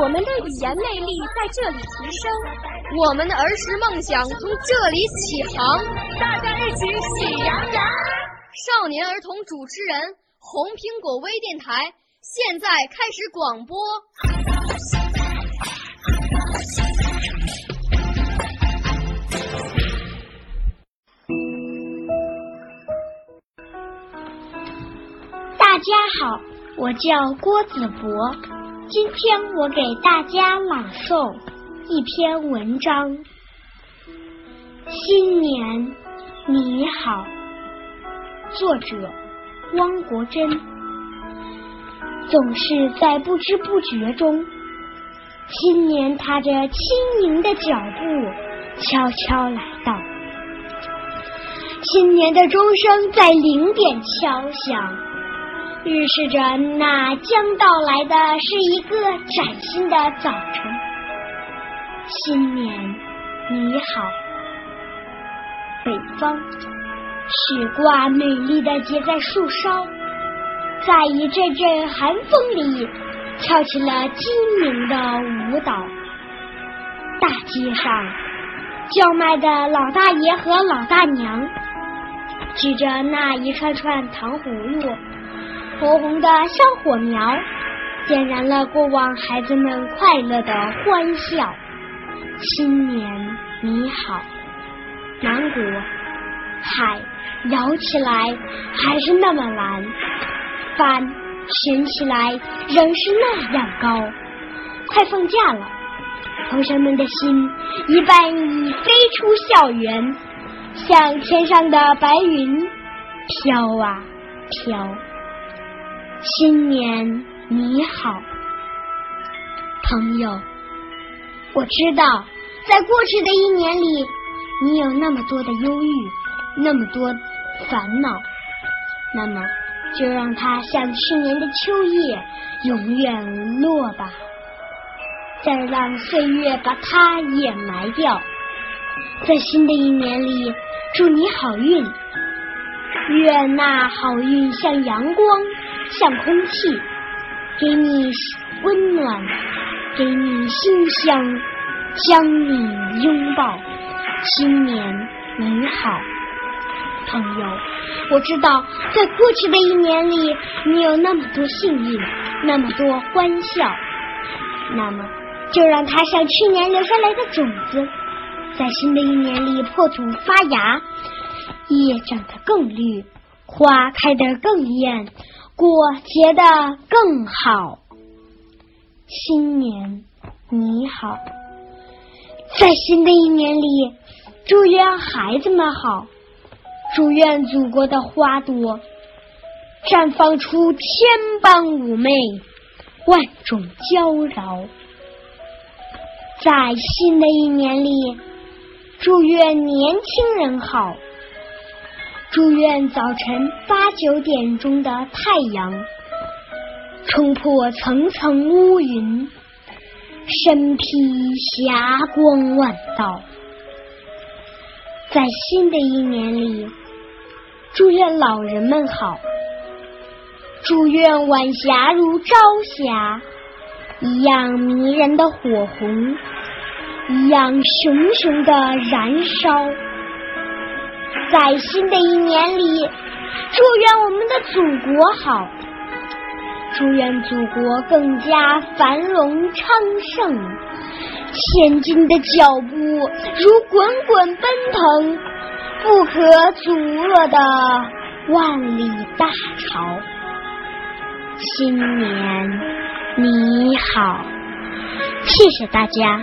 我们的语言魅力在这里提升，我们的儿时梦想从这里起航。大家一起喜羊羊。少年儿童主持人，红苹果微电台。现在开始广播。大家好，我叫郭子博，今天我给大家朗诵一篇文章。新年你好，作者汪国真。总是在不知不觉中，新年踏着轻盈的脚步悄悄来到。新年的钟声在零点敲响，预示着那将到来的是一个崭新的早晨。新年你好，北方雪挂美丽的结在树梢。在一阵阵寒风里，跳起了精明的舞蹈。大街上，叫卖的老大爷和老大娘举着那一串串糖葫芦，红红的小火苗，点燃了过往孩子们快乐的欢笑。新年你好，南国海摇起来还是那么蓝。帆悬起来仍是那样高。快放假了，同学们的心一半已飞出校园，像天上的白云飘啊飘。新年你好，朋友，我知道，在过去的一年里，你有那么多的忧郁，那么多烦恼，那么。就让它像去年的秋叶，永远落吧。再让岁月把它掩埋掉。在新的一年里，祝你好运。愿那好运像阳光，像空气，给你温暖，给你馨香，将你拥抱。新年你好。朋友，我知道，在过去的一年里，你有那么多幸运，那么多欢笑。那么，就让它像去年留下来的种子，在新的一年里破土发芽，叶长得更绿，花开得更艳，果结得更好。新年你好，在新的一年里，祝愿孩子们好。祝愿祖国的花朵绽放出千般妩媚，万种娇娆。在新的一年里，祝愿年轻人好。祝愿早晨八九点钟的太阳冲破层层乌云，身披霞光万道。在新的一年里。祝愿老人们好，祝愿晚霞如朝霞一样迷人的火红，一样熊熊的燃烧。在新的一年里，祝愿我们的祖国好，祝愿祖国更加繁荣昌盛，前进的脚步如滚滚奔腾。不可阻遏的万里大潮，新年你好，谢谢大家。